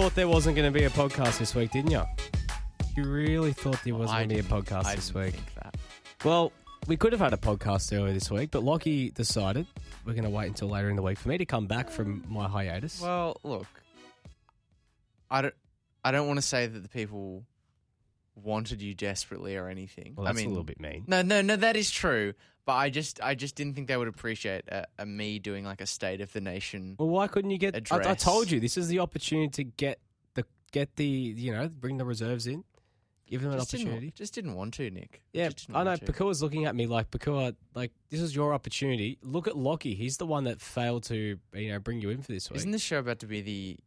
Thought there wasn't going to be a podcast this week, didn't you? You really thought there wasn't I going to be a podcast I this week. Well, we could have had a podcast earlier this week, but Lockie decided we're going to wait until later in the week for me to come back from my hiatus. Well, look, I don't. I don't want to say that the people wanted you desperately or anything. Well, I that's mean, a little bit mean. No, no, no. That is true. But I just, I just didn't think they would appreciate a, a me doing like a state of the nation. Well, why couldn't you get? I, I told you this is the opportunity to get the get the you know bring the reserves in, give them an opportunity. Didn't, just didn't want to, Nick. Yeah, I know. Pakua's looking at me like Pakua, like this is your opportunity. Look at Lockie; he's the one that failed to you know bring you in for this week. Isn't this show about to be the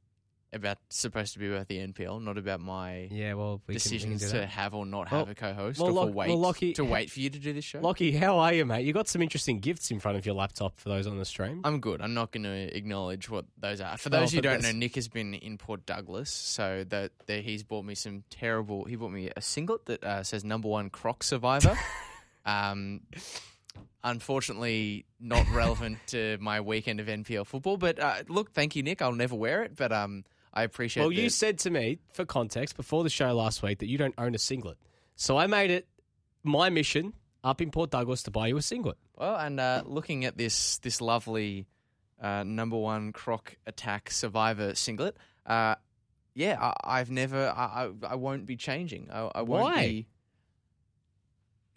about supposed to be about the NPL, not about my yeah, well, we can, we can decisions to have or not Well- have a co-host, well, or Lock- wait well, Lockie- to wait for you to do this show? Lockie, how are you, mate? You got some interesting gifts in front of your laptop for those on the stream. I'm good. I'm not going to acknowledge what those are. For those who don't know, Nick has been in Port Douglas, so that, that he's bought me some terrible. He bought me a singlet that uh, says "Number One Croc Survivor." um, unfortunately, not relevant to my weekend of NPL football. But uh, look, thank you, Nick. I'll never wear it, but um, I appreciate. well, the- you said to me, for context, before the show last week that you don't own a singlet, so I made it my mission up in Port Douglas to buy you a singlet. Well, and uh, looking at this this lovely uh, number one croc attack survivor singlet, uh, yeah, I, I've never, I, I, I won't be changing. I, I won't Why? be.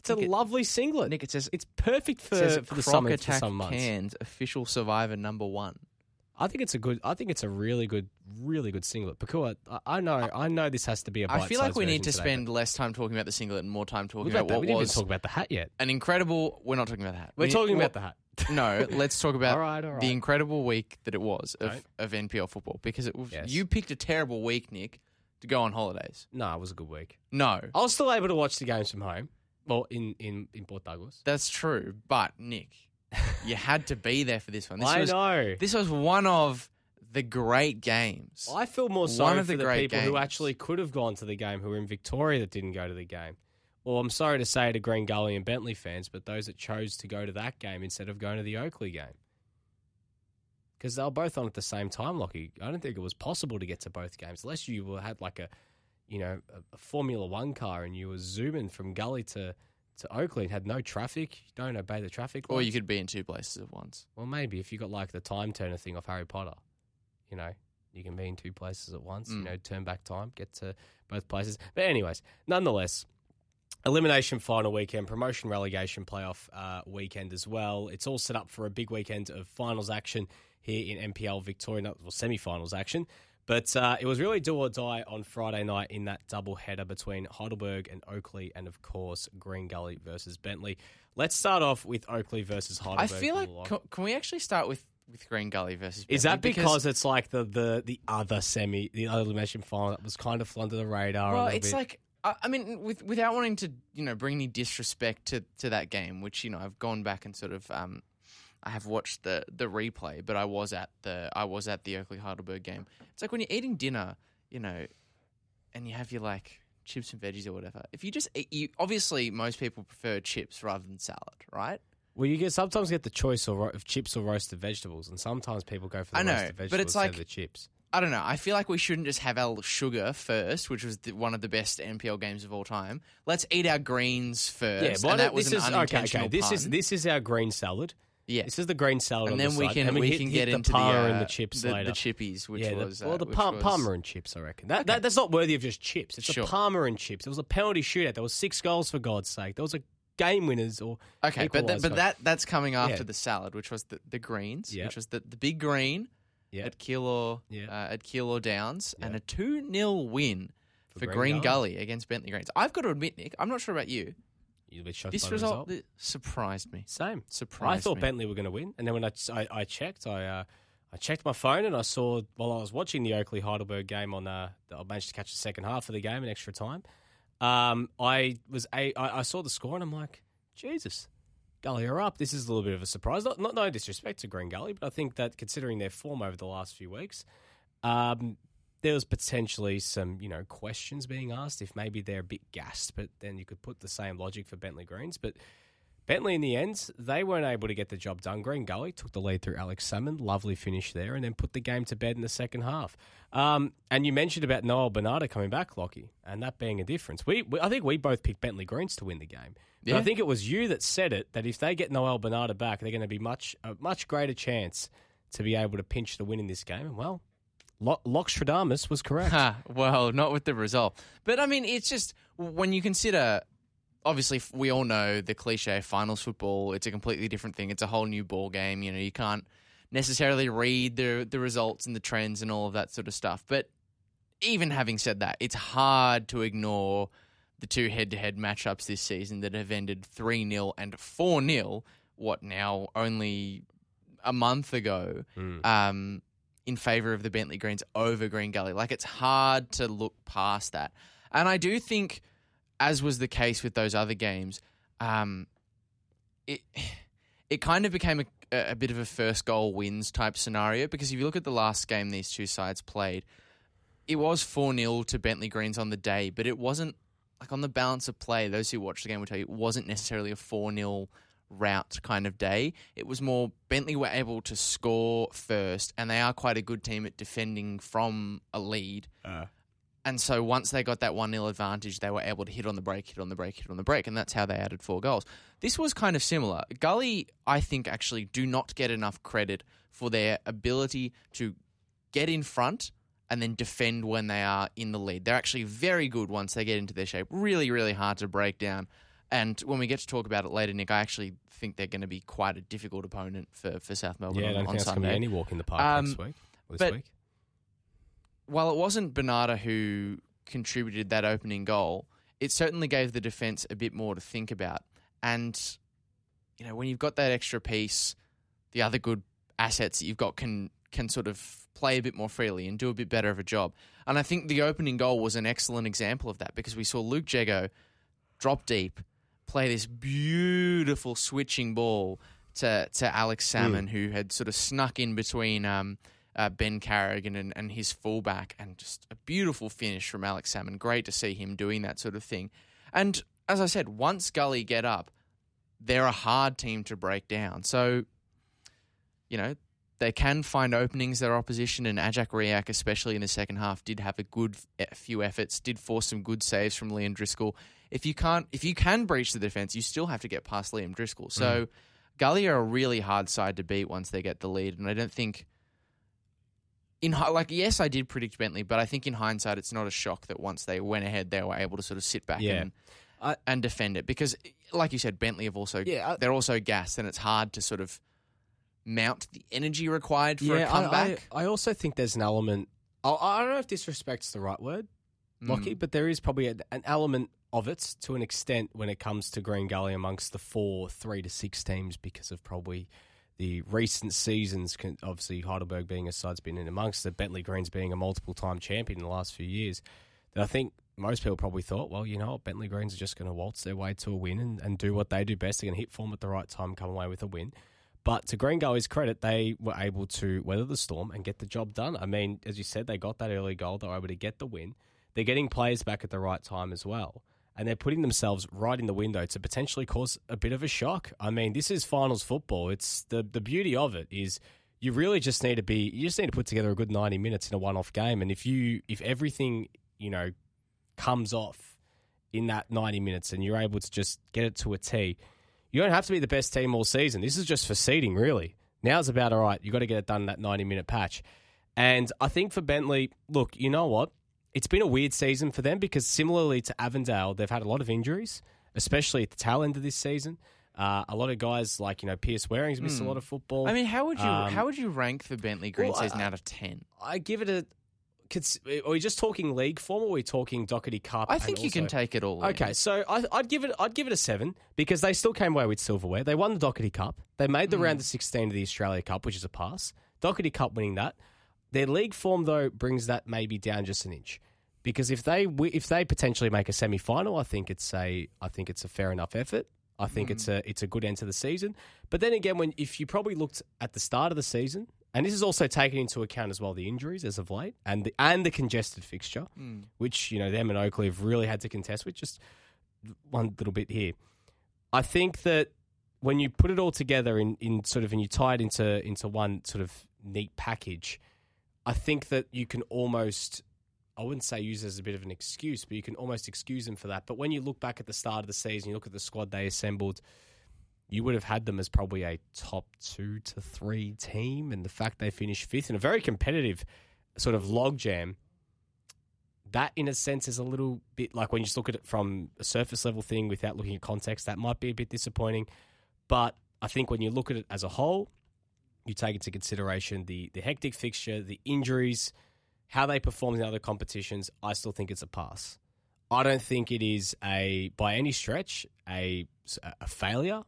It's a Nick, it- lovely singlet. Nick, it says it's perfect for, it for the croc summer for attack some months. cans official survivor number one. I think it's a good. I think it's a really good, really good singlet. Pakua, I, I know, I know this has to be a. I feel like we need to today, spend less time talking about the singlet and more time talking about about what We didn't even talk about the hat yet. an incredible. We're not talking about the hat. We're We- talking about the hat. No, let's talk about All right, all right. the incredible week that it was of, Don't. of NPL football because it was, Yes. you picked a terrible week, Nick, to go on holidays. No, it was a good week. No, I was still able to watch the games from home. Well, in in in Port Douglas. That's true, but Nick, you had to be there for this one. This I was, know. This was one of the great games. I feel more One sorry of for the the people who actually could have gone to the game, who were in Victoria that didn't go to the game. Or I'm sorry to say to Green Gully and Bentley fans, but those that chose to go to that game instead of going to the Oakley game. Because they were both on at the same time, Lockie. I don't think it was possible to get to both games unless you had like a, you know, a, Formula One car and you were zooming from Gully to, to Oakley and had no traffic. You don't obey the traffic or you could be in two places at once. Well, maybe if you got like the time turner thing off Harry Potter, you know, you can be in two places at once. You Mm. know, turn back time, get to both places. But anyways, nonetheless, elimination final weekend, promotion relegation playoff uh, weekend as well. It's all set up for a big weekend of finals action here in NPL Victoria, not well, semi-finals action. But uh, it was really do or die on Friday night in that double header between Heidelberg and Oakley, and of course Green Gully versus Bentley. Let's start off with Oakley versus Heidelberg. I feel like can, can we actually start with, with Green Gully versus? Is that because, it's like the, the the other semi, the other elimination final that was kind of flew under the radar? a well, little it's bit? like I I mean, with, without wanting to you know bring any disrespect to, to that game, which you know I've gone back and sort of um, I have watched the the replay, but I was at the I was at the Oakley Heidelberg game. It's like when you're eating dinner, you know, and you have your like chips and veggies or whatever. If you just eat, you obviously most people prefer chips rather than salad, right? Well, you get sometimes get the choice or of chips or roasted vegetables, and sometimes people go for the I know, roasted but it's instead like- of the chips. I don't know. I feel like we shouldn't just have our sugar first, which was the, one of the best NPL games of all time. Let's eat our greens first. Yeah, and but that was an is okay. unintentional Okay, this is this is our green salad. yeah. This is the green salad, and on then the we side, can and we hit, can get the into the, uh, and the chips the, later. the chippies, which yeah, was the, well, uh, the which palm, was- Palmer and chips, I reckon. That, that that's not worthy of just chips. It's Sure. a Palmer and chips. It was a penalty shootout. There was six goals for God's sake. There was a game winners or Okay, but th- but that that's coming after Yeah. the salad, which was the, the greens, Yep. which was the, the big green yeah, at Keilor Yeah. uh, at Keilor Downs, and a two 0 win For for, Green Green, Gully. Gully. against Bentley Greens. I've got to admit, Nick, I'm not sure about you. you a bit shocked This result, result. surprised me. Same. Surprised I thought me. Bentley were going to win, and then when I, I, I checked, I uh, I checked my phone and I saw while I was watching the Oakley Heidelberg game on uh, I managed to catch the second half of the game in extra time. Um, I was a I, I saw the score and I'm like, Jesus, Gully are up. This is a little bit of a surprise. Not, not no disrespect to Green Gully, but I think that considering their form over the last few weeks, um, there was potentially some you know questions being asked if maybe they're a bit gassed, but then you could put the same logic for Bentley Greens, but. Bentley, in the end, they weren't able to get the job done. Green Gully took the lead through Alex Salmon, lovely finish there, and then put the game to bed in the second half. Um, and you mentioned about Noel Bernardo coming back, Lockie, and that being a difference. We, we I think we both picked Bentley Greens to win the game. But Yeah. I think it was you that said it that if they get Noel Bernardo back, they're going to be much a much greater chance to be able to pinch the win in this game. And well, Lo- Lockstradamus was correct. Ha, well, not with the result. But I mean, it's just when you consider. Obviously, we all know the cliche finals football. It's a completely different thing. It's a whole new ball game. You know, you can't necessarily read the the results and the trends and all of that sort of stuff. But even having said that, it's hard to ignore the two head to head matchups this season that have ended 3 0 and 4 0. What now? Only a month ago Mm. um, in favor of the Bentley Greens over Green Gully. Like it's hard to look past that. And I do think, as was the case with those other games, um, it it kind of became a, a bit of a first goal wins type scenario because if you look at the last game these two sides played, it was 4 0 to Bentley Greens on the day, but it wasn't like on the balance of play. Those who watched the game will tell you it wasn't necessarily a 4 0 route kind of day. It was more Bentley were able to score first, and they are quite a good team at defending from a lead. Uh. And so once they got that 1 0 advantage, they were able to hit on the break, hit on the break, hit on the break, and that's how they added four goals. This was kind of similar. Gully, I think, actually do not get enough credit for their ability to get in front and then defend when they are in the lead. They're actually very good once they get into their shape. Really, really hard to break down. And when we get to talk about it later, Nick, I actually think they're going to be quite a difficult opponent for, for South Melbourne yeah, I don't on think that's going to be any walk in the park Um, next week. This but- week. While it wasn't Bernardo who contributed that opening goal, it certainly gave the defense a bit more to think about. And you know, when you've got that extra piece, the other good assets that you've got can can sort of play a bit more freely and do a bit better of a job. And I think the opening goal was an excellent example of that because we saw Luke Jago drop deep, play this beautiful switching ball to to Alex Salmon, who had sort of snuck in between um, uh, Ben Carrigan and, and his fullback, and just a beautiful finish from Alex Salmon. Great to see him doing that sort of thing. And as I said, once Gully get up, they're a hard team to break down. So, you know, they can find openings their opposition, and Ajak Riak, especially in the second half, did have a good few efforts, did force some good saves from Liam Driscoll. If you can't, if you can breach the defense, you still have to get past Liam Driscoll. So, Gully are a really hard side to beat once they get the lead, and I don't think. In like yes, I did predict Bentley, but I think in hindsight, it's not a shock that once they went ahead, they were able to sort of sit back Yeah. and I- and defend it because, like you said, Bentley have also Yeah, I- they're also gassed, and it's hard to sort of mount the energy required for a comeback. I, I also think there's an element. I, I don't know if disrespect's the right word, Lockie, Mm. but there is probably a, an element of it to an extent when it comes to Green Gully amongst the four, three to six teams because of probably the recent seasons. Obviously, Heidelberg being a side's been in amongst the Bentley Greens being a multiple time champion in the last few years. That I think most people probably thought, well, you know what, Bentley Greens are just going to waltz their way to a win and, and do what they do best. They're going to hit form at the right time, come away with a win. But to Green Gully's credit, they were able to weather the storm and get the job done. I mean, as you said, they got that early goal. They were able to get the win. They're getting players back at the right time as well. And they're putting themselves right in the window to potentially cause a bit of a shock. I mean, this is finals football. It's the, the beauty of it is you really just need to be you just need to put together a good 90 minutes in a one-off game and if you if everything, you know, comes off in that 90 minutes and you're able to just get it to a T, you don't have to be the best team all season. This is just for seeding, really. Now it's about all right. You've got to get it done in that 90 minute patch. And I think for Bentley, look, you know what? It's been a weird season for them because similarly to Avondale, they've had a lot of injuries, especially at the tail end of this season. Uh, a lot of guys like, you know, Pierce Waring's missed a lot of football. I mean, how would you Um, how would you rank the Bentley Green well, I- season out of ten? I give it a. Are we just talking league form or are we talking Dockerty Cup? I think you can take it all. in. Okay, so I, I'd give it. I'd give it a seven because they still came away with silverware. They won the Dockerty Cup. They made the round of sixteen of the Australia Cup, which is a pass. Dockerty Cup winning that. Their league form though brings that maybe down just an inch because if they if they potentially make a semi final, I think it's a I think it's a fair enough effort. I think it's a mm. it's a good end to the season. But then again, when if you probably looked at the start of the season, and this is also taken into account as well the injuries as of late and the and the congested fixture, mm. which you know them and Oakley have really had to contest with. Just one little bit here. I think that when you put it all together in, in sort of and you tie it into into one sort of neat package, I think that you can almost I wouldn't say use it as a bit of an excuse, but you can almost excuse them for that. But when you look back at the start of the season, you look at the squad they assembled, you would have had them as probably a top two to three team, and the fact they finished fifth in a very competitive sort of logjam. That, in a sense, is a little bit like when you just look at it from a surface level thing without looking at context, that might be a bit disappointing. But I think when you look at it as a whole, you take into consideration the the hectic fixture, the injuries, how they performed in other competitions. I still think it's a pass. I don't think it is a by any stretch a a failure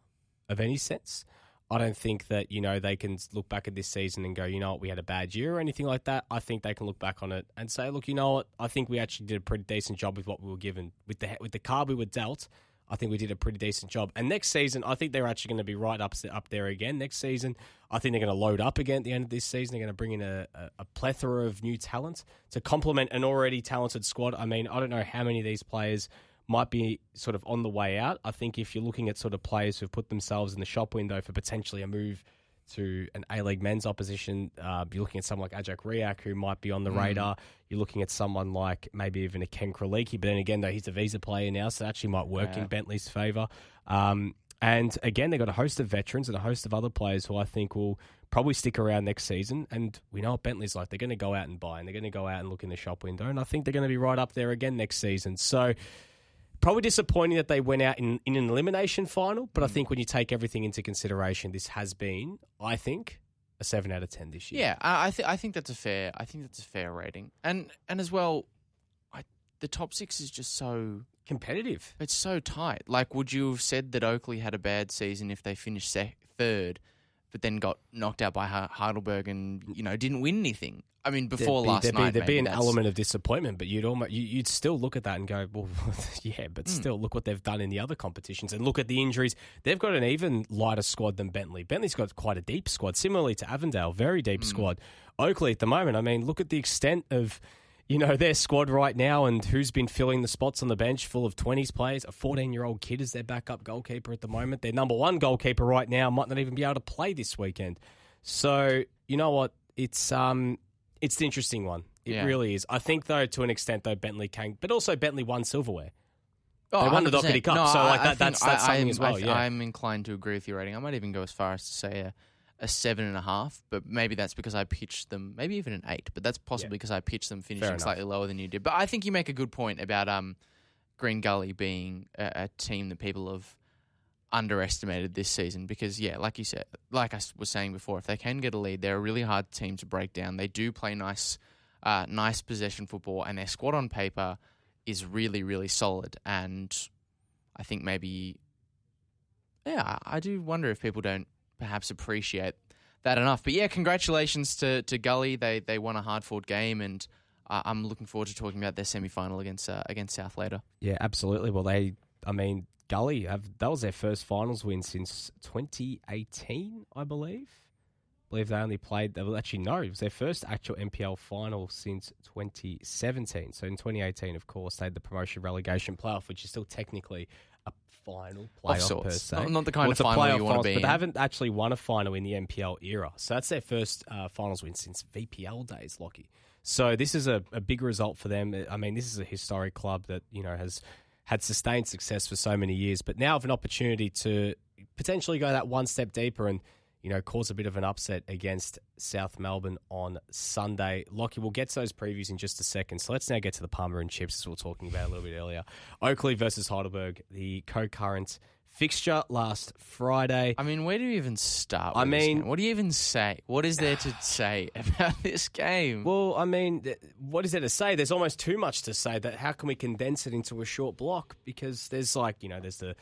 of any sense. I don't think that you know they can look back at this season and go, you know what, we had a bad year or anything like that. I think they can look back on it and say, look, you know what, I think we actually did a pretty decent job with what we were given with the with the card we were dealt. I think we did a pretty decent job. And next season, I think they're actually going to be right up up there again. Next season, I think they're going to load up again at the end of this season. They're going to bring in a, a, a plethora of new talent to complement an already talented squad. I mean, I don't know how many of these players might be sort of on the way out. I think if you're looking at sort of players who've put themselves in the shop window for potentially a move to an A League men's opposition, uh, you're looking at someone like Ajak Riak who might be on the mm. radar. You're looking at someone like maybe even a Ken Kraliki, but then again, though, he's a visa player now, so that actually might work yeah. in Bentley's favour. Um, and again, they've got a host of veterans and a host of other players who I think will probably stick around next season. And we know what Bentley's like. They're going to go out and buy, and they're going to go out and look in the shop window. And I think they're going to be right up there again next season. So Probably disappointing that they went out in, in an elimination final, but I mm. think when you take everything into consideration, this has been, I think, a seven out of ten this year. Yeah, I, think I think that's a fair. I think that's a fair rating, and and as well, I, the top six is just so competitive. It's so tight. Like, would you have said that Oakley had a bad season if they finished sec- third, but then got knocked out by Heidelberg and you know didn't win anything? I mean, before be, last there'd night, be, there'd be an element of disappointment, but you'd almost you, would still look at that and go, well, yeah, but mm. still look what they've done in the other competitions and look at the injuries. They've got an even lighter squad than Bentley. Bentley's got quite a deep squad, similarly to Avondale, very deep mm. squad. Oakley at the moment, I mean, look at the extent of you know their squad right now and who's been filling the spots on the bench, full of twenties players. A fourteen-year-old kid is their backup goalkeeper at the moment. Their number one goalkeeper right now might not even be able to play this weekend. So you know what? It's um it's the interesting one. It yeah. really is. I think, though, to an extent, though, Bentley can, but also Bentley won silverware. Oh, they won 100%. the Dockerty Cup, no, so like that, that's that's I, something I, as well. I, yeah. I'm inclined to agree with your rating. I might even go as far as to say a, a seven and a half, but maybe that's because I pitched them, maybe even an eight, but that's possibly yeah. because I pitched them finishing slightly lower than you did. But I think you make a good point about um, Green Gully being a, a team that people have underestimated this season because yeah, like you said, like I was saying before, if they can get a lead, they're a really hard team to break down. They do play nice, uh, nice possession football, and their squad on paper is really, really solid. And I think maybe, yeah, I do wonder if people don't perhaps appreciate that enough. But yeah, congratulations to to Gully. They they won a hard fought game and. Uh, I'm looking forward to talking about their semi final against uh, against South later. Yeah, absolutely. Well, they, I mean, Gully have that was their first finals win since 2018, I believe. I believe they only played. They actually no, it was their first actual NPL final since 2017. So in 2018, of course, they had the promotion relegation playoff, which is still technically a final playoff per se. Not, not the kind well, of final you want to be. But in. they haven't actually won a final in the NPL era. So that's their first uh, finals win since VPL days, Lockie. So this is a, a big result for them. I mean, this is a historic club that you know has had sustained success for so many years, but now have an opportunity to potentially go that one step deeper and you know cause a bit of an upset against South Melbourne on Sunday. Lockie, we'll get to those previews in just a second. So let's now get to the Palmer and Chips as we were talking about a little bit earlier. Oakley versus Heidelberg, the co-current fixture last Friday. I mean, where do you even start? I mean, what do you even say? What is there to say about this game? Well, I mean, what is there to say? There's almost too much to say. That how can we condense it into a short block? Because there's like you know, there's the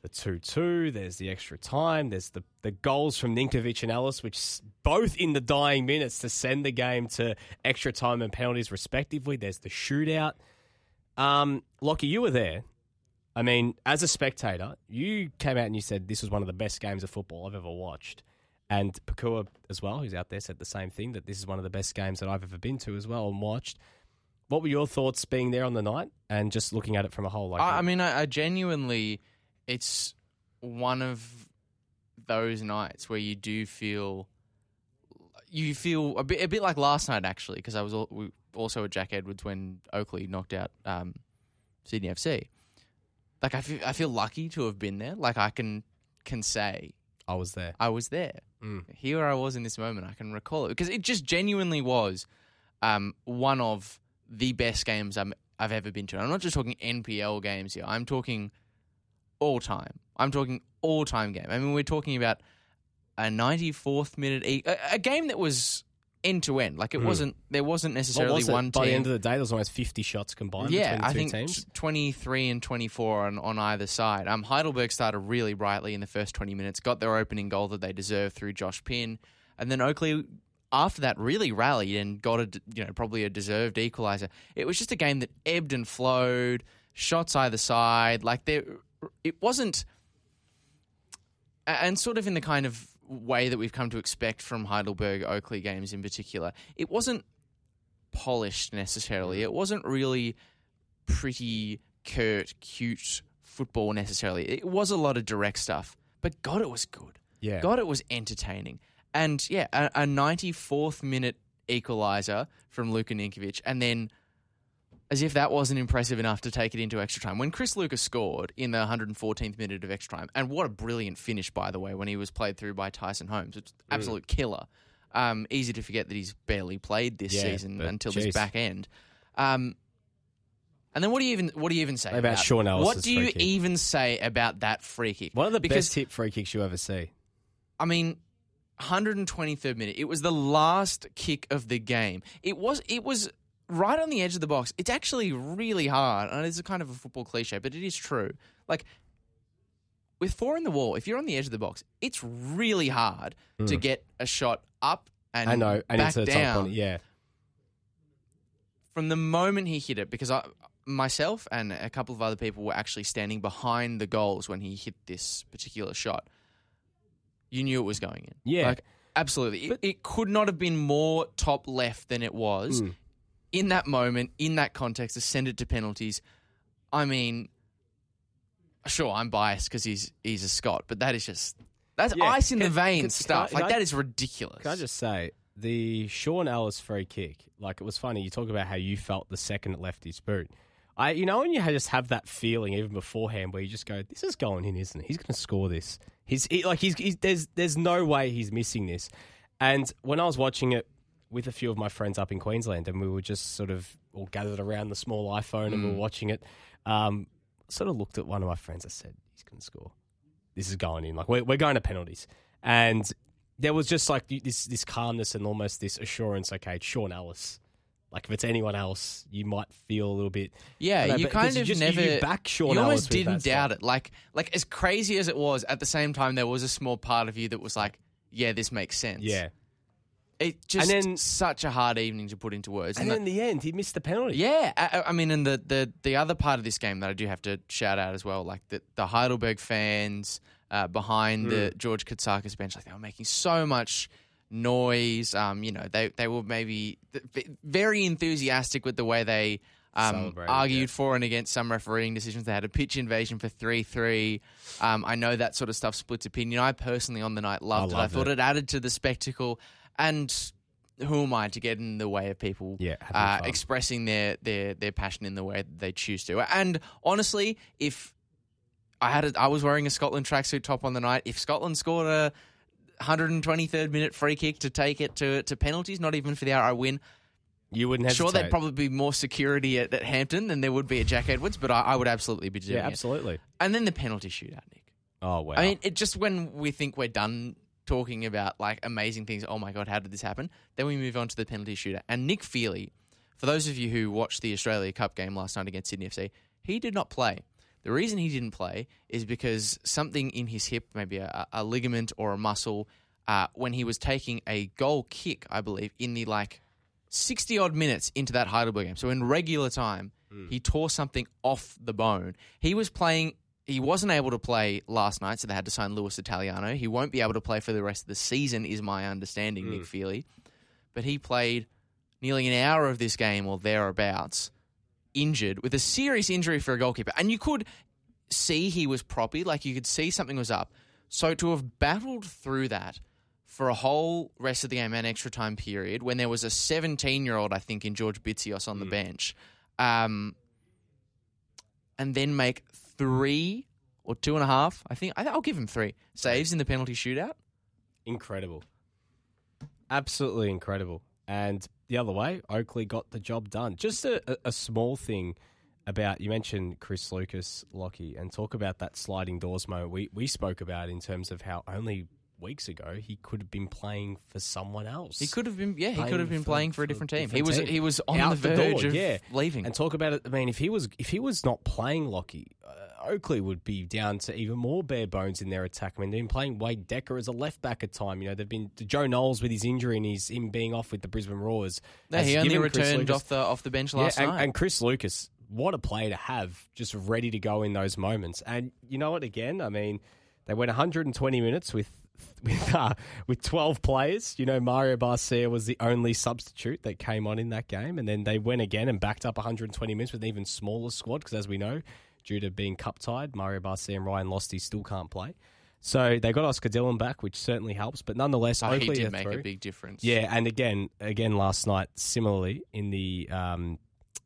the two two, there's the extra time, there's the the goals from Ninkovic and Ellis, which both in the dying minutes to send the game to extra time and penalties respectively. There's the shootout. Um, Lockie, you were there. I mean, as a spectator, you came out and you said this was one of the best games of football I've ever watched. And Pakua as well, who's out there, said the same thing that this is one of the best games that I've ever been to as well and watched. What were your thoughts being there on the night and just looking at it from a whole? Like, I, I mean, I, I genuinely, it's one of those nights where you do feel you feel a bit a bit like last night actually because I was al- we- also at Jack Edwards when Oakley knocked out um, Sydney FC. Like I feel I feel lucky to have been there. Like I can can say I was there. I was there. Mm. Here I was in this moment. I can recall it because it just genuinely was um, one of the best games I'm, I've ever been to. And I'm not just talking NPL games here. I'm talking all time. I'm talking all time game. I mean, we're talking about a 94th minute e- a, a game that was end to end. Like it Mm. wasn't there wasn't necessarily was one By the end of the day, there was almost 50 shots combined yeah, between the I think teams. t- 23 and 24 on, on either side. Um, Heidelberg started really brightly in the first 20 minutes, got their opening goal that they deserved through Josh Pinn, and then Oakley after that really rallied and got a you know probably a deserved equaliser. It was just a game that ebbed and flowed, shots either side. Like there, it wasn't, and sort of in the kind of way that we've come to expect from Heidelberg Oakley games in particular. It wasn't polished necessarily. Mm. It wasn't really pretty, curt, cute football necessarily. It was a lot of direct stuff, but God, it was good. Yeah. God, it was entertaining. And yeah, a, a 94th minute equaliser from Luka Ninkovic, and then as if that wasn't impressive enough to take it into extra time. When Chris Lucas scored in the 114th minute of extra time, and what a brilliant finish, by the way, when he was played through by Tyson Holmes. It's absolute killer. Um, easy to forget that he's barely played this Yeah, season until jeez. this back end. Um, and then what do you even what do you even say About Sean Ellis's What do you even say about that free kick? One of the because best hit free kicks you ever see. I mean, 123rd minute. It was the last kick of the game. It was it was right on the edge of the box. It's actually really hard, and it's a kind of a football cliche, but it is true. Like with four in the wall, if you're on the edge of the box, it's really hard to get a shot up and. I know. And back it's a top down one. Yeah. from the moment he hit it, because I, myself and a couple of other people were actually standing behind the goals when he hit this particular shot. You knew it was going in. Yeah. Like, absolutely. It, it could not have been more top left than it was Mm. In that moment, in that context, to send it to penalties. I mean, sure, I'm biased because he's he's a Scot, but that is just that's Yeah. ice in the Can- vein can- stuff. can I- like can I- that is ridiculous. Can I just say the Sean Ellis free kick? Like it was funny. You talk about how you felt the second it left his boot. I, you know, when you just have that feeling even beforehand, where you just go, "This is going in, isn't it? He's going to score this." He's he, like, he's, he's there's there's no way he's missing this. And when I was watching it with a few of my friends up in Queensland, and we were just sort of all gathered around the small iPhone and we were watching it, um, sort of looked at one of my friends. I said, "He's going to score. This is going in. Like we're we're going to penalties." And there was just like this this calmness and almost this assurance. Okay, it's Sean Ellis. Like if it's anyone else, you might feel a little bit. Yeah, know, you kind 'cause you of just- never you back Sean You almost didn't stuff. doubt it. Like like as crazy as it was, at the same time there was a small part of you that was like, yeah, this makes sense. Yeah, It just And then- such a hard evening to put into words. and And then in the end, he missed the penalty. Yeah, I, I mean, and the, the the other part of this game that I do have to shout out as well, like the, the Heidelberg fans uh, behind the George Katsakis bench, like they were making so much noise. Um, you know, they they were maybe very enthusiastic with the way they um, argued yeah. for and against some refereeing decisions. They had a pitch invasion for three three. Um, I know that sort of stuff splits opinion. I personally on the night loved it. I thought it. it added to the spectacle and. Who am I to get in the way of people Yeah, uh, expressing their, their their passion in the way that they choose to. And honestly, if I had a, I was wearing a Scotland tracksuit top on the night, if Scotland scored a 123rd minute free kick to take it to to penalties, not even for the outright win, You wouldn't hesitate. sure there'd probably be more security at, at Hampden than there would be at Jack Edwards, but I, I would absolutely be doing yeah, it. absolutely. And then the penalty shootout, Nick. Oh wow. I mean, it just when we think we're done talking about like amazing things, oh my god, how did this happen? Then we move on to the penalty shooter. And Nick Feely, for those of you who watched the Australia Cup game last night against Sydney FC, he did not play. The reason he didn't play is because something in his hip, maybe a, a ligament or a muscle, uh, when he was taking a goal kick, I believe, in the like 60 odd minutes into that Heidelberg game. So in regular time, he tore something off the bone. He was playing, he wasn't able to play last night, so they had to sign Lewis Italiano. He won't be able to play for the rest of the season, is my understanding, Nick Feely. But he played nearly an hour of this game or thereabouts, injured with a serious injury for a goalkeeper. And you could see he was proppy, like you could see something was up. So to have battled through that for a whole rest of the game and extra time period, when there was a 17 year old, I think, in George Bitsios on the bench, um, and then make three or two and a half, I think, I'll give him three saves in the penalty shootout. Incredible. Absolutely incredible. And the other way, Oakley got the job done. Just a, a, a small thing about you mentioned Chris Lucas, Lockie, and talk about that sliding doors moment we, we spoke about in terms of how only weeks ago he could have been playing for someone else. He could have been, yeah, he could have been for- playing for a different team. different he was, team. he was on Out the the verge door, of yeah. leaving. and talk about it. I mean, if he was if he was not playing Lockie, uh, Oakley would be down to even more bare bones in their attack. I mean, they've been playing Wade Decker as a left back at time. You know, they've been Joe Knowles with his injury and his him being off with the Brisbane Roars. No, he only returned Lucas- off the off the bench yeah, last and, night. and Chris Lucas, what a player to have, just ready to go in those moments. And you know what? Again, I mean, they went 120 minutes with with uh, with 12 players. You know, Mario Barcia was the only substitute that came on in that game, and then they went again and backed up 120 minutes with an even smaller squad because, as we know, due to being cup tied, Mario Barcia and Ryan Losty still can't play. So they got Oscar Dillon back, which certainly helps. But nonetheless, Oh, he Oakley did make through. a big difference. Yeah, and again, again last night, similarly in the um,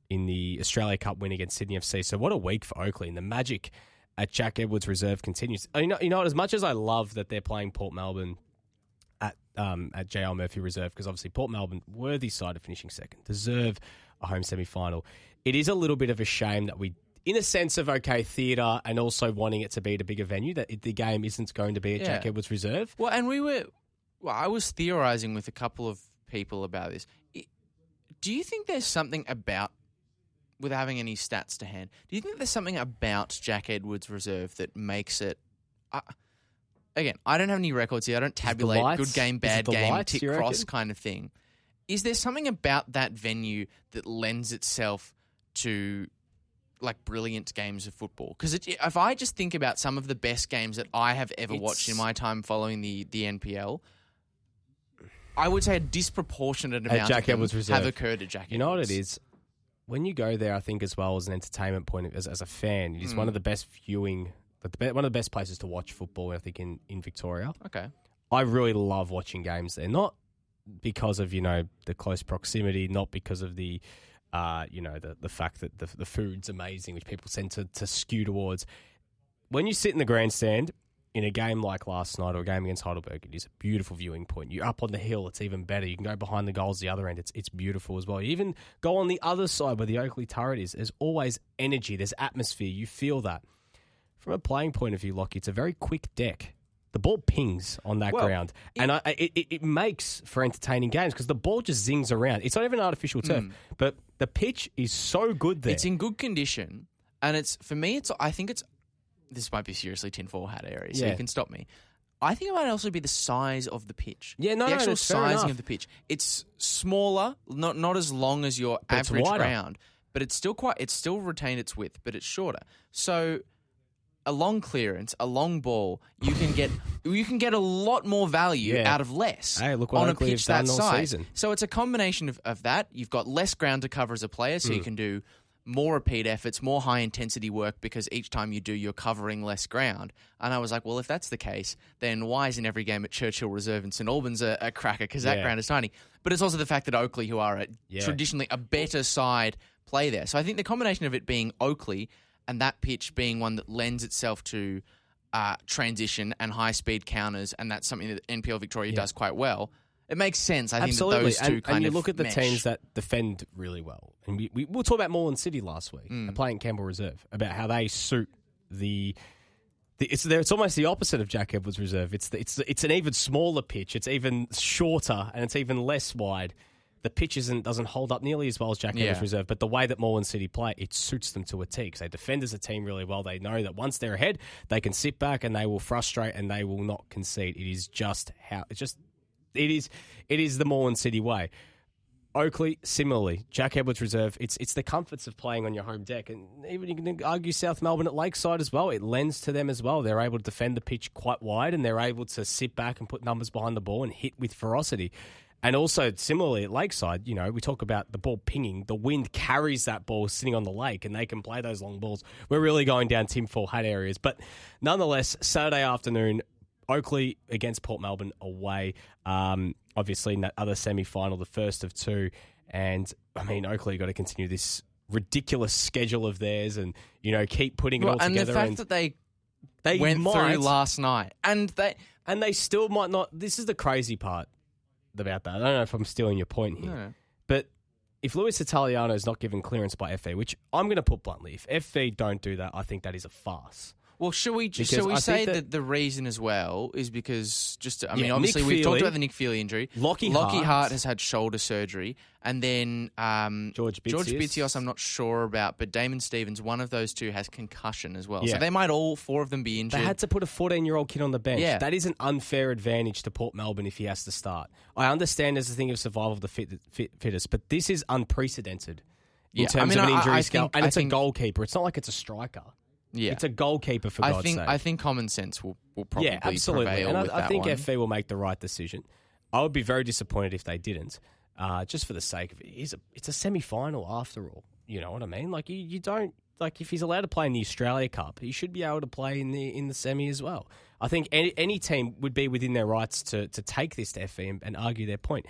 in the Australia Cup win against Sydney FC. So what a week for Oakley, and the magic at Jack Edwards Reserve continues. You know, you know, what, as much as I love that they're playing Port Melbourne at um, at JL Murphy Reserve, because obviously Port Melbourne, worthy side of finishing second, deserve a home semi final. It is a little bit of a shame that we. In a sense of okay theatre and also wanting it to be at a bigger venue, that it, the game isn't going to be at Yeah. Jack Edwards Reserve. Well, and we were. Well, I was theorizing with a couple of people about this. Do you think there's something about, without having any stats to hand, do you think there's something about Jack Edwards Reserve that makes it? I again, I don't have any records here. I don't tabulate lights? good game, bad game, lights, tick cross kind of thing. Is there something about that venue that lends itself to like brilliant games of football. Because if I just think about some of the best games that I have ever watched in my time following the the NPL, I would say a disproportionate amount Jack of them Edwards have Reserve. occurred at Jack. Edwards. Reserve. You know what it is? When you go there, I think as well as an entertainment point of, as, as a fan, it is Mm. one of the best viewing, one of the best places to watch football. I think in in Victoria, Okay. I really love watching games there. Not because of you know the close proximity, not because of the uh, you know the the fact that the the food's amazing, which people tend to to skew towards. When you sit in the grandstand in a game like last night or a game against Heidelberg, it is a beautiful viewing point. You're up on the hill; it's even better. You can go behind the goals the other end; it's it's beautiful as well. You even go on the other side where the Oakley turret is. There's always energy. There's atmosphere. You feel that. From a playing point of view, Lockie, it's a very quick deck. The ball pings on that Well, ground, and I, it, it, it makes for entertaining games because the ball just zings around. It's not even artificial turf, mm. but the pitch is so good there. It's in good condition, and it's for me. It's I think it's this might be seriously tinfoil hat area, so Yeah. you can stop me. I think it might also be the size of the pitch. Yeah, no, the no, actual that's fair sizing of the pitch. It's smaller, not not as long as your But it's average wider. ground, but it's still quite. It's still retained its width, but it's shorter. So a long clearance, a long ball, you can get you can get a lot more value Yeah. out of less Hey, look what on a Oakley have pitch that done all size. season. So it's a combination of, of that. You've got less ground to cover as a player, so you hmm. can do more repeat efforts, more high intensity work because each time you do, you're covering less ground. And I was like, well, if that's the case, then why isn't every game at Churchill Reserve in St Albans a, a cracker? Because that Yeah. ground is tiny. But it's also the fact that Oakley, who are a, Yeah. traditionally a better side, play there. So I think the combination of it being Oakley and that pitch being one that lends itself to uh, transition and high speed counters, and that's something that NPL Victoria Yeah. does quite well. It makes sense. I think Absolutely, that those two and, kind and you of look at the mesh. teams that defend really well, and we, we we'll talk about Moreland City last week, Mm. Playing Campbell Reserve, about how they suit the. the it's there. It's almost the opposite of Jack Edwards Reserve. It's the, it's it's an even smaller pitch. It's even shorter and it's even less wide. The pitch isn't doesn't hold up nearly as well as Jack Yeah. Edwards Reserve, but the way that Moreland City play, it suits them to a T because they defend as a team really well. They know that once they're ahead, they can sit back and they will frustrate and they will not concede. It is just how it's just it is it is the Moreland City way. Oakley, similarly, Jack Edwards Reserve. It's it's the comforts of playing on your home deck, and even you can argue South Melbourne at Lakeside as well. It lends to them as well. They're able to defend the pitch quite wide, and they're able to sit back and put numbers behind the ball and hit with ferocity. And also, similarly at Lakeside, you know, we talk about the ball pinging. The wind carries that ball sitting on the lake, and they can play those long balls. We're really going down Tim Fall hat areas, but nonetheless, Saturday afternoon, Oakley against Port Melbourne away. Um, obviously, in that other semi final, the first of two. And I mean, Oakley got to continue this ridiculous schedule of theirs and, you know, keep putting it Well, all and the together. fact and that they, they went might, through last night, and they and they still might not. This is the crazy part about that. I don't know if I'm stealing your point here. no. But if Lewis Italiano is not given clearance by FA, which I'm going to put bluntly, if FA don't do that, I think that is a farce. Well, should we just, shall we say that, that- the reason as well is because just I mean obviously Nick we've talked about the Nick Feely injury. Lockie, Lockie Hart, has had shoulder surgery, and then um, George George Bitsios. Bitsios I'm not sure about, but Damon Stevens, one of those two has concussion as well. Yeah. So they might all four of them be injured. They had to put a 14 year old kid on the bench. Yeah. That is an unfair advantage to Port Melbourne if he has to start. I understand there's a thing of survival of the fit, fit, fittest, but this is unprecedented in Yeah, I terms mean, of an I- injury I scale. think- and I it's think- a goalkeeper. It's not like it's a striker. Yeah. It's a goalkeeper, for I God's think sake. I think common sense will, will probably yeah, absolutely. prevail And with I, I that think one. FA will make the right decision. I would be very disappointed if they didn't, uh, just for the sake of it. It's a, it's a semi final after all. You know what I mean? Like you, you don't like if he's allowed to play in the Australia Cup, he should be able to play in the in the semi as well. I think any, any team would be within their rights to to take this to and, and argue their point.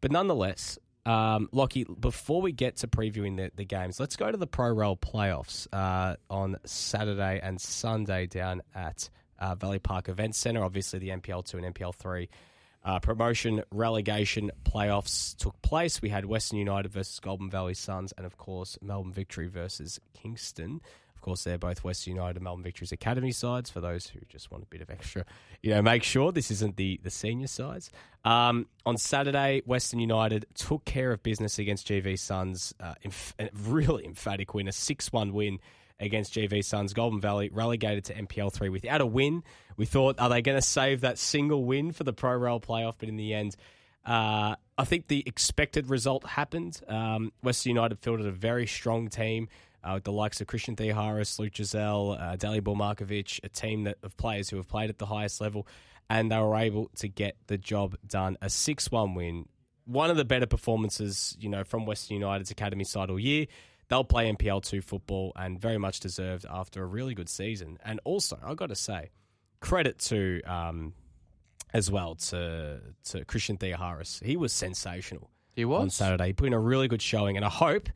But nonetheless, um, Lockie, before we get to previewing the, the games, let's go to the Pro Rail playoffs uh, on Saturday and Sunday down at uh, Valley Park Event Centre. Obviously, the NPL 2 and NPL 3 uh, promotion relegation playoffs took place. We had Western United versus Goulburn Valley Suns, and of course, Melbourne Victory versus Kingston. Course, they're both Western United and Melbourne Victory's academy sides. For those who just want a bit of extra, you know, make sure this isn't the the senior sides. Um, on Saturday, Western United took care of business against GV Suns. Uh, a really emphatic win, a six-one win against GV Suns. Goulburn Valley relegated to NPL three without a win. We thought, are they going to save that single win for the Pro Rail playoff? But in the end, uh, I think the expected result happened. Um, Western United fielded a very strong team uh, with the likes of Christian Theoharis, Luke Giselle, uh, Dalibor Markovic, a team that, of players who have played at the highest level, and they were able to get the job done. A 6 1 win. One of the better performances, you know, from Western United's academy side all year. They'll play NPL two football and very much deserved after a really good season. And also, I've got to say, credit to um, as well to to Christian Theoharis. He was sensational he was on. Saturday. He put in a really good showing, and I hope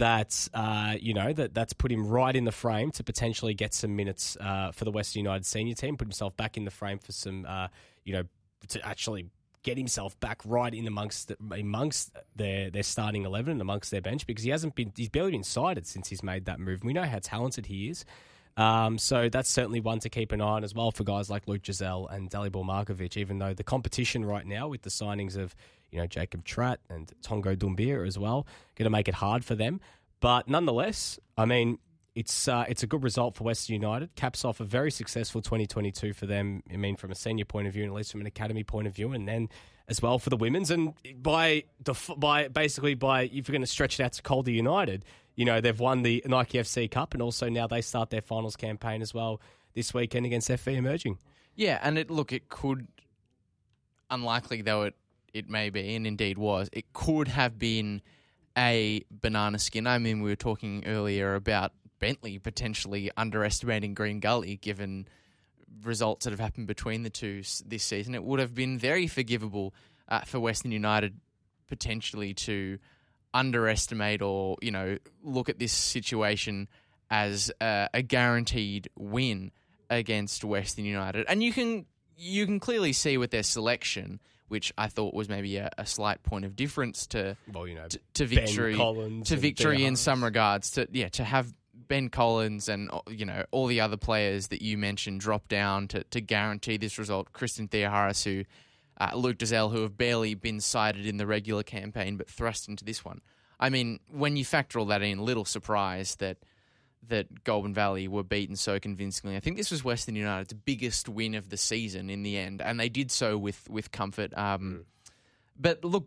that uh, you know that that's put him right in the frame to potentially get some minutes uh, for the Western United senior team. Put himself back in the frame for some, uh, you know, to actually get himself back right in amongst the, amongst their their starting eleven and amongst their bench because he hasn't been he's barely been sighted since he's made that move. We know how talented he is. Um, so that's certainly one to keep an eye on as well for guys like Luke Giselle and Dalibor Markovic, even though the competition right now with the signings of, you know, Jacob Tratt and Tongo Doumbia as well, going to make it hard for them. But nonetheless, I mean, it's uh, it's a good result for Western United. Caps off a very successful 2022 for them. I mean, from a senior point of view, and at least from an academy point of view, and then as well for the women's. And by def- by basically by if you're going to stretch it out to Calder United, you know they've won the Nike FC Cup, and also now they start their finals campaign as well this weekend against FV Emerging. Yeah, and it look it could, unlikely though it it may be, and indeed was, it could have been a banana skin. I mean, we were talking earlier about Bentley potentially underestimating Green Gully, given results that have happened between the two this season. It would have been very forgivable uh, for Western United potentially to underestimate or you know look at this situation as a, a guaranteed win against Western United, and you can you can clearly see with their selection, which I thought was maybe a, a slight point of difference to Well, you know, to, to victory to victory in some regards. To yeah, to have Ben Collins and uh, you know all the other players that you mentioned drop down to to guarantee this result. Christian Theoharis, who uh, Luke Duzel, who have barely been cited in the regular campaign, but thrust into this one. I mean, when you factor all that in, little surprise that that Goulburn Valley were beaten so convincingly. I think this was Western United's biggest win of the season in the end, and they did so with with comfort. Um, But look,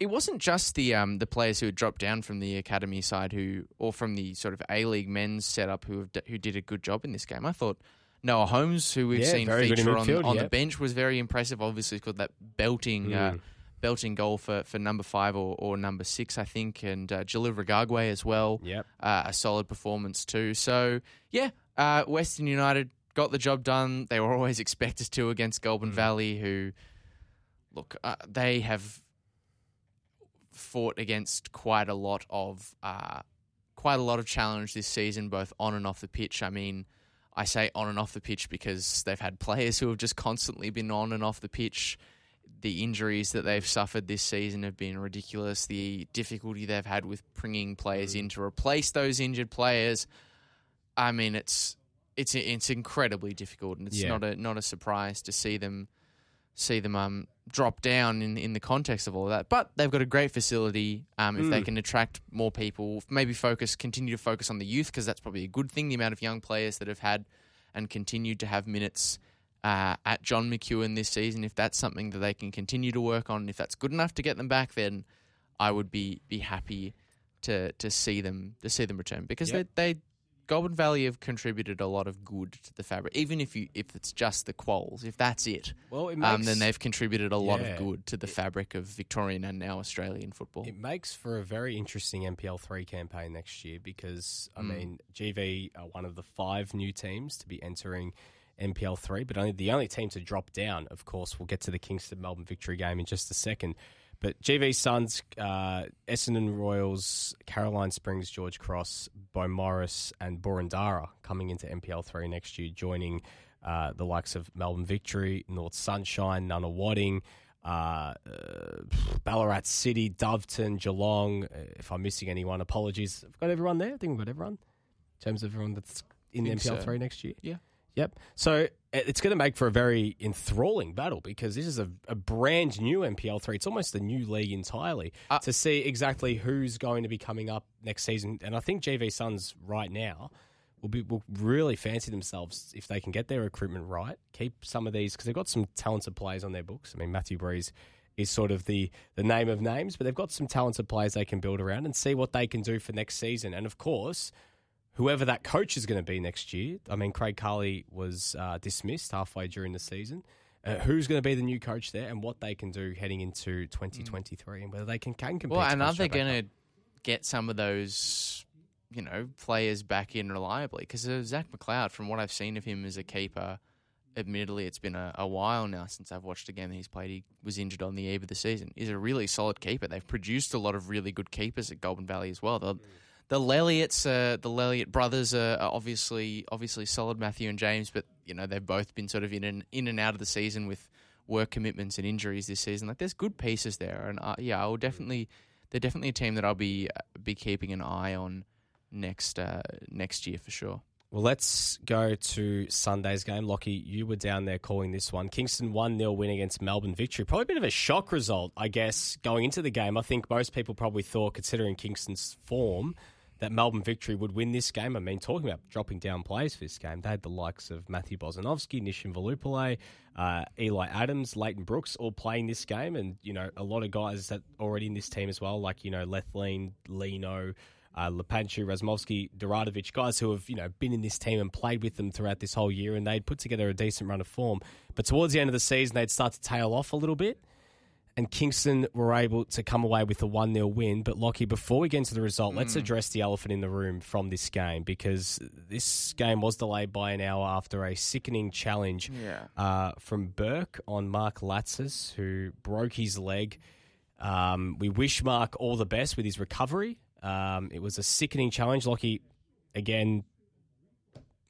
it wasn't just the um, the players who had dropped down from the academy side who, or from the sort of A League men's setup who have, d- who did a good job in this game. I thought Noah Holmes, who we've Yeah, seen very good in feature on, midfield, on the yeah. bench, was very impressive. Obviously, got that belting. Uh, Belting goal for, for number five or, or number six, I think, and uh, Jalil Regagwe as well Yep. uh, a solid performance too. So yeah, uh, Western United got the job done. They were always expected to against Goulburn Mm. Valley, who look uh, they have fought against quite a lot of uh, quite a lot of challenge this season, both on and off the pitch. I mean, I say on and off the pitch because they've had players who have just constantly been on and off the pitch. The injuries that they've suffered this season have been ridiculous. The difficulty they've had with bringing players in to replace those injured players. I mean, it's it's it's incredibly difficult, and it's Yeah. not a not a surprise to see them see them um drop down in in the context of all of that. But they've got a great facility. Um, if they Mm. can attract more people, maybe focus continue to focus on the youth because that's probably a good thing. The amount of young players that have had and continued to have minutes uh, at John McEwen this season, if that's something that they can continue to work on, if that's good enough to get them back, then I would be be happy to to see them to see them return because Yep. they they Goulburn Valley have contributed a lot of good to the fabric. Even if you if it's just the quals, if that's it, Well, it um, then they've contributed a lot Yeah. of good to the fabric of Victorian and now Australian football. It makes for a very interesting NPL three campaign next year because I Mm. mean GV are one of the five new teams to be entering NPL three, but only the only team to drop down. Of course, we'll get to the Kingston Melbourne victory game in just a second. But GV Suns, uh, Essendon Royals, Caroline Springs, George Cross, Beaumaris, and Boroondara coming into NPL three next year, joining uh, the likes of Melbourne Victory, North Sunshine, Nunawading, uh, uh, Ballarat City, Doveton, Geelong. Uh, If I'm missing anyone, apologies. I've got everyone there. I think we've got everyone in terms of everyone that's in NPL so. three next year. Yeah. Yep. So it's going to make for a very enthralling battle because this is a, a brand new NPL three. It's almost a new league entirely Uh, to see exactly who's going to be coming up next season. And I think GV Suns right now will be will really fancy themselves if they can get their recruitment right. Keep some of these because they've got some talented players on their books. I mean, Matthew Breeze is sort of the the name of names, but they've got some talented players they can build around and see what they can do for next season. And of course, whoever that coach is going to be next year. I mean, Craig Carley was uh, dismissed halfway during the season. Uh, who's going to be the new coach there, and what they can do heading into 2023, and whether they can can compete. Well, and are they going to get some of those, you know, players back in reliably? Because uh, Zach McLeod, from what I've seen of him as a keeper, admittedly it's been a, a while now since I've watched a game that he's played. He was injured on the eve of the season. He's a really solid keeper. They've produced a lot of really good keepers at Goulburn Valley as well. The the Lelliots, uh, the Lelliot brothers are, are obviously obviously solid, Matthew and James, but you know they've both been sort of in and in and out of the season with work commitments and injuries this season. Like there's good pieces there, and uh, yeah, I will definitely they're definitely a team that I'll be uh, be keeping an eye on next uh, next year for sure. Well, let's go to Sunday's game. Lockie, you were down there calling this one. Kingston 1 0 win against Melbourne Victory. Probably a bit of a shock result, I guess, going into the game. I think most people probably thought, considering Kingston's form, that Melbourne Victory would win this game. I mean, talking about dropping down players for this game, they had the likes of Matthew Bozanovsky, Nishan Velupillay, uh, Eli Adams, Leighton Brooks all playing this game. And, you know, a lot of guys that already in this team as well, like, you know, Lethlean, Lino, uh, Lepanchu, Razmovsky, Doradovic, guys who have you know been in this team and played with them throughout this whole year, and they'd put together a decent run of form. But towards the end of the season, they'd start to tail off a little bit, and Kingston were able to come away with a one 0 win. But Lockie, before we get into the result, let's address the elephant in the room from this game because this game was delayed by an hour after a sickening challenge Yeah. uh, from Burke on Mark Latzis, who broke his leg. Um, we wish Mark all the best with his recovery. Um, it was a sickening challenge. Lockie, again,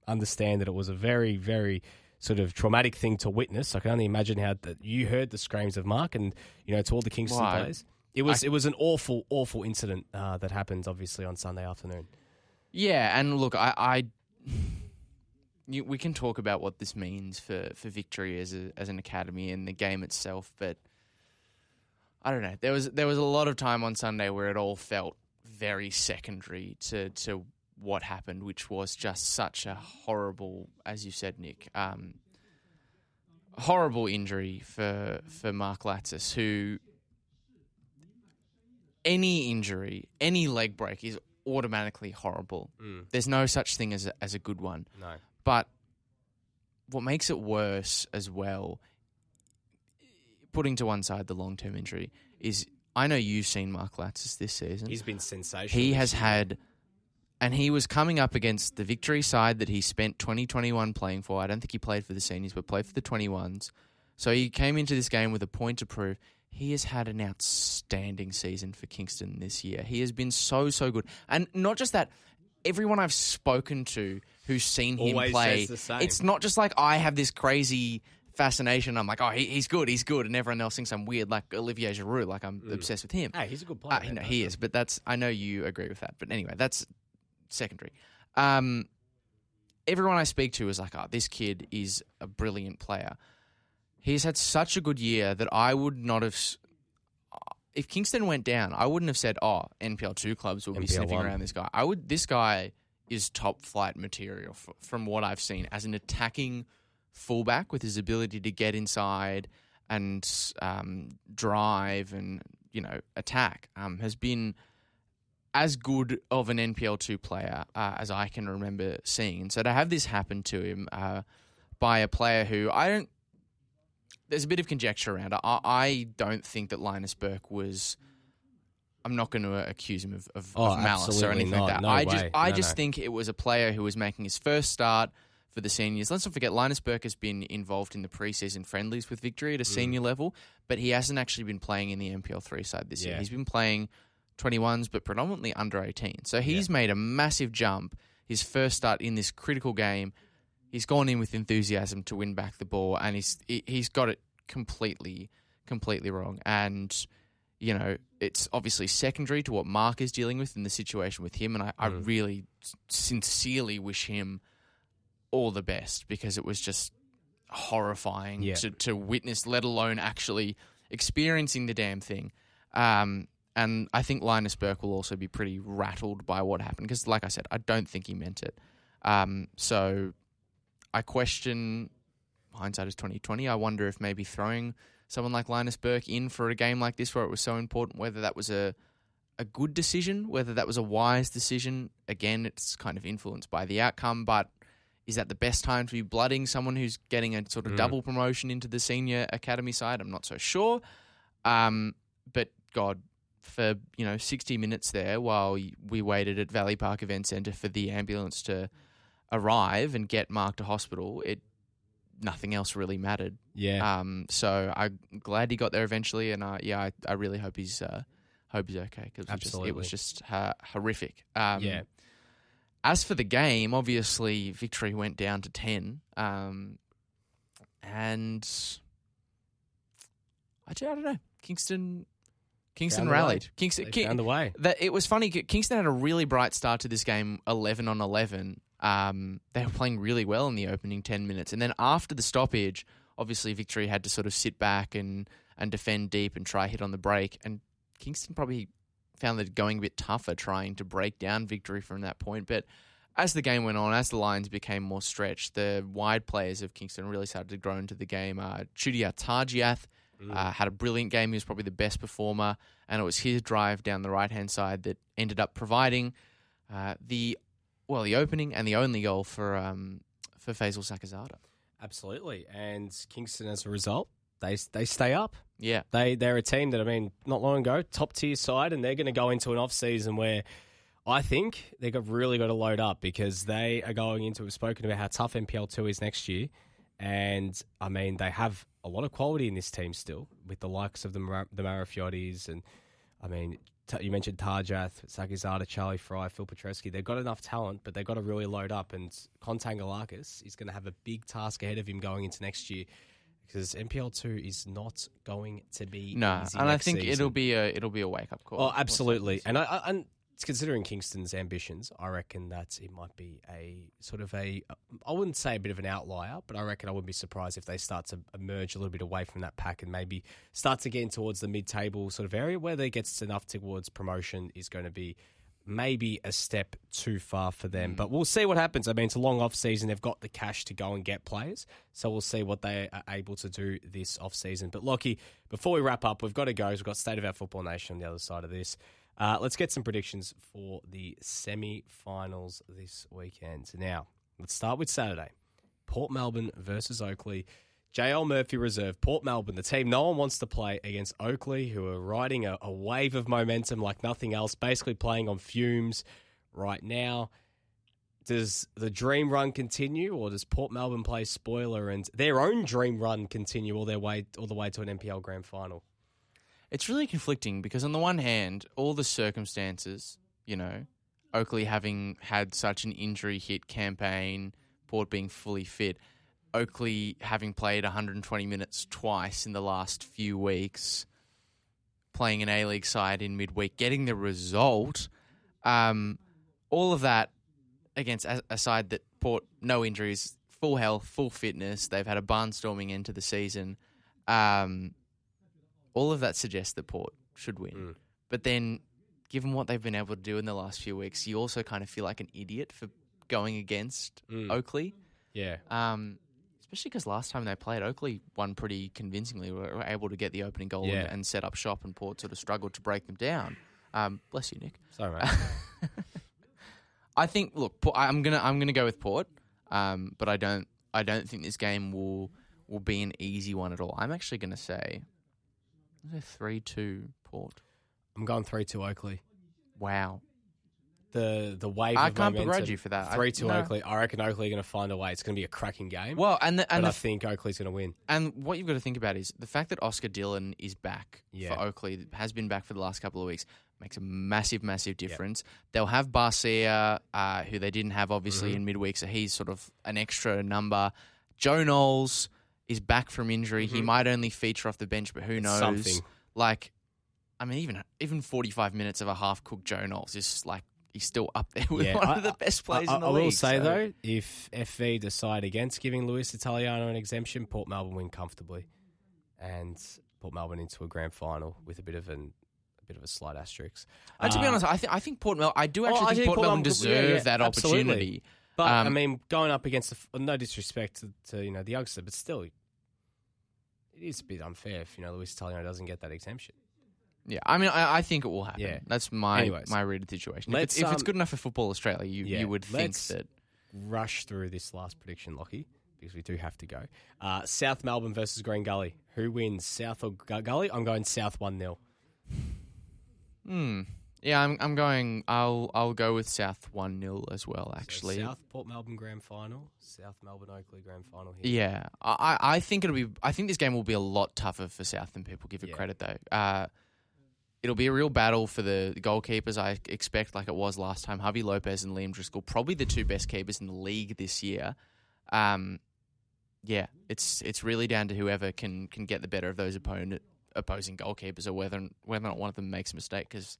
understand that it was a very, very sort of traumatic thing to witness. I can only imagine how that you heard the screams of Mark, and you know, to all the Kingston Well, players, it was it was an awful, awful incident uh, that happened, obviously on Sunday afternoon. Yeah, and look, I, I you, we can talk about what this means for, for victory as a, as an academy and the game itself, but I don't know. There was there was a lot of time on Sunday where it all felt very secondary to to what happened, which was just such a horrible, as you said, Nick, um, horrible injury for for Mark Latsis, who any injury, any leg break is automatically horrible. There's no such thing as a, as a good one. No. But what makes it worse as well, putting to one side the long term injury, is I know you've seen Mark Latsis this season. He's been sensational. he has had and he was coming up against the victory side that he spent 2021 playing for. I don't think he played for the seniors, but played for the 21s. So he came into this game with a point to prove. He has had an outstanding season for Kingston this year. He has been so so good, and not just that. Everyone I've spoken to who's seen him Always play, the same. it's not just like I have this crazy fascination. I'm like, oh, he, he's good, he's good, and everyone else thinks I'm weird, like Olivier Giroud, like I'm obsessed with him. Hey, he's a good player. Uh, no, he is, but that's I know you agree with that. But anyway, that's secondary. Um, everyone I speak to is like, oh, this kid is a brilliant player. He's had such a good year that I would not have. If Kingston went down, I wouldn't have said, "Oh, NPL two clubs will be NPL sniffing one. around this guy." I would. This guy is top flight material f- from what I've seen as an attacking fullback with his ability to get inside and um, drive and you know attack. Um, has been as good of an NPL two player uh, as I can remember seeing. And so to have this happen to him uh, by a player who I don't, there's a bit of conjecture around. it. I, I don't think that Linus Burke was. I'm not going to accuse him of, of, Oh, of malice or anything like that. No I just. I No, just no. think it was a player who was making his first start for the seniors. Let's not forget, Linus Burke has been involved in the preseason friendlies with Victory Mm. at a senior level, but he hasn't actually been playing in the NPL three side this year. He's been playing 21s, but predominantly under 18. So he's made a massive jump. His first start in this critical game, he's gone in with enthusiasm to win back the ball, and he's he- he's got it completely completely wrong. And you know, it's obviously secondary to what Mark is dealing with in the situation with him, and I, I Mm. really sincerely wish him all the best because it was just horrifying Yeah. to, to witness, let alone actually experiencing the damn thing. Um, and I think Linus Burke will also be pretty rattled by what happened because, like I said, I don't think he meant it. Um, so I question hindsight is twenty twenty. I wonder if maybe throwing someone like Linus Burke in for a game like this, where it was so important, whether that was a a good decision, whether that was a wise decision. Again, it's kind of influenced by the outcome, but is that the best time to be blooding someone who's getting a sort of Mm. double promotion into the senior academy side? I'm not so sure. Um, but God, for you know 60 minutes there while we waited at Valley Park Event Centre for the ambulance to arrive and get Mark to hospital, it nothing else really mattered. Yeah. Um, so I'm glad he got there eventually, and uh, yeah, I, I really hope he's uh, hope he's okay because it, was just- it was just uh, horrific. Um, Yeah. As for the game, obviously victory went down to ten, um, and I don't, I don't know. Kingston, Kingston rallied. Kingston, they Ki- found a way. that it was funny. Kingston had a really bright start to this game, eleven on eleven. Um, they were playing really well in the opening ten minutes, and then after the stoppage, obviously Victory had to sort of sit back and and defend deep and try hit on the break. And Kingston probably found it going a bit tougher trying to break down Victory from that point. But as the game went on, as the lines became more stretched, the wide players of Kingston really started to grow into the game. Uh, Chudia Tajiath uh, had a brilliant game. He was probably the best performer, and it was his drive down the right hand side that ended up providing uh, the well, the opening and the only goal for um, for Faisal Sakazada. Absolutely. And Kingston, as a result, they they stay up. Yeah, They they're a team that I mean, not long ago, top tier side, and they're going to go into an off season where I think they've really got to load up because they are going into. We've spoken about how tough NPL two is next year, and I mean they have a lot of quality in this team still with the likes of the Mar- the Marafiotis and I mean. t- You mentioned Tarjath, Sakizada, Charlie Fry, Phil Petreski. They've got enough talent, but they've got to really load up. And Contangalakis is going to have a big task ahead of him going into next year because NPL two is not going to be no, and I think season. it'll be a it'll be a wake up call. Oh, absolutely. And I, I and considering Kingston's ambitions, I reckon that it might be a sort of a I wouldn't say a bit of an outlier, but I reckon I wouldn't be surprised if they start to emerge a little bit away from that pack and maybe start to get in towards the mid table sort of area where they gets enough towards promotion is going to be maybe a step too far for them. Mm. But we'll see what happens. I mean, it's a long off season. They've got the cash to go and get players. So we'll see what they are able to do this off season. But Lockie, before we wrap up, we've got to go. We've got State of Our Football Nation on the other side of this. Uh, let's get some predictions for the semi finals this weekend. Now, let's start with Saturday. Port Melbourne versus Oakleigh. JL Murphy Reserve, Port Melbourne, the team no one wants to play against Oakleigh, who are riding a, a wave of momentum like nothing else, basically playing on fumes, right now. Does the dream run continue, or does Port Melbourne play spoiler and their own dream run continue all their way all the way to an NPL Grand Final? It's really conflicting because on the one hand, all the circumstances, you know, Oakleigh having had such an injury hit campaign, Port being fully fit, Oakleigh having played 120 minutes twice in the last few weeks, playing an A League side in midweek, getting the result, um, all of that against a, side that Port no injuries, full health, full fitness. They've had a barnstorming end to the season. Um, all of that suggests that Port should win. Mm. But then, given what they've been able to do in the last few weeks, you also kind of feel like an idiot for going against Mm. Oakleigh. Yeah, Um, especially because last time they played, Oakleigh won pretty convincingly. We were able to get the opening goal Yeah. and, and set up shop, and Port sort of struggled to break them down. Um, bless you, Nick. sorry, mate. I think. Look, I'm gonna I'm gonna go with Port, um, but I don't I don't think this game will will be an easy one at all. I'm actually gonna say three two Port. I'm going three two Oakleigh. Wow, The the wave. I of can't momentum, begrudge you for that. I- Three two no. Oakleigh. I reckon Oakleigh are going to find a way. It's going to be a cracking game. Well, and the, and but I think Oakleigh's going to win. and what you've got to think about is the fact that Oscar Dillon is back Yeah. for Oakleigh has been back for the last couple of weeks makes a massive, massive difference. They'll have Barcia, uh, who they didn't have obviously Mhm. in midweek, so he's sort of an extra number. Joe Knowles is back from injury. He Mhm. might only feature off the bench, but who It's knows? something. Like, I mean, even even forty five minutes of a half cooked Joe Knowles is like he's still up there with Yeah, one I- of the best players I, in the I league. I will say so- though, if FV decide against giving Lewis Italiano an exemption, Port Melbourne win comfortably, and Port Melbourne into a grand final with a bit of an a bit of a slight asterisk. And to be Uh, honest, I think I think Port Melbourne. I do Oh, actually I think, think Port Port Melbourne Melbourne- yeah, deserve yeah, that absolutely. opportunity. But I um, mean, going up against the, no disrespect to, to you know the youngster, but still, it is a bit unfair if you know Lewis Italiano doesn't get that exemption. Yeah, I mean, I, I think it will happen. Yeah. That's my Anyways, my read of the situation. If it's, if it's um, good enough for Football Australia, you, yeah, you would think let's- that. Rush through this last prediction, Lockie, because we do have to go. Uh, South Melbourne versus Green Gully. Who wins, South or Gully? I'm going South one 0 Hmm. Yeah, I'm I'm going. I'll I'll go with South one 0 as well. Actually, South Port Melbourne Grand Final, South Melbourne Oakleigh Grand Final here. yeah. I I think it'll be. I think this game will be a lot tougher for South than people give it Yeah. credit though. Uh, it'll be a real battle for the goalkeepers. I expect, like it was last time. Javi Lopez and Liam Driscoll, probably the two best keepers in the league this year. Um, yeah, it's it's really down to whoever can can get the better of those opponent opposing goalkeepers, or whether whether or not one of them makes a mistake. Because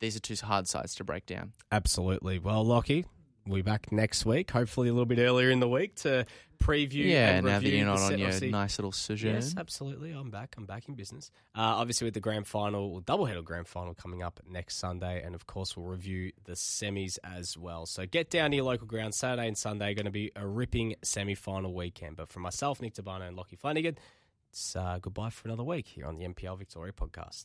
these are two hard sides to break down. Absolutely. Well, Lockie, we'll be back next week, hopefully a little bit earlier in the week to preview. Yeah, and now that you're not on your obviously- nice little sojourn. Yes, absolutely. I'm back. I'm back in business. Uh, obviously, with the grand final, well, doubleheader grand final coming up next Sunday, and of course, we'll review the semis as well. So get down to your local ground Saturday and Sunday. Going to be a ripping semi-final weekend. But for myself, Nick Tabano, and Lockie Flanagan, it's uh, goodbye for another week here on the NPL Victoria podcast.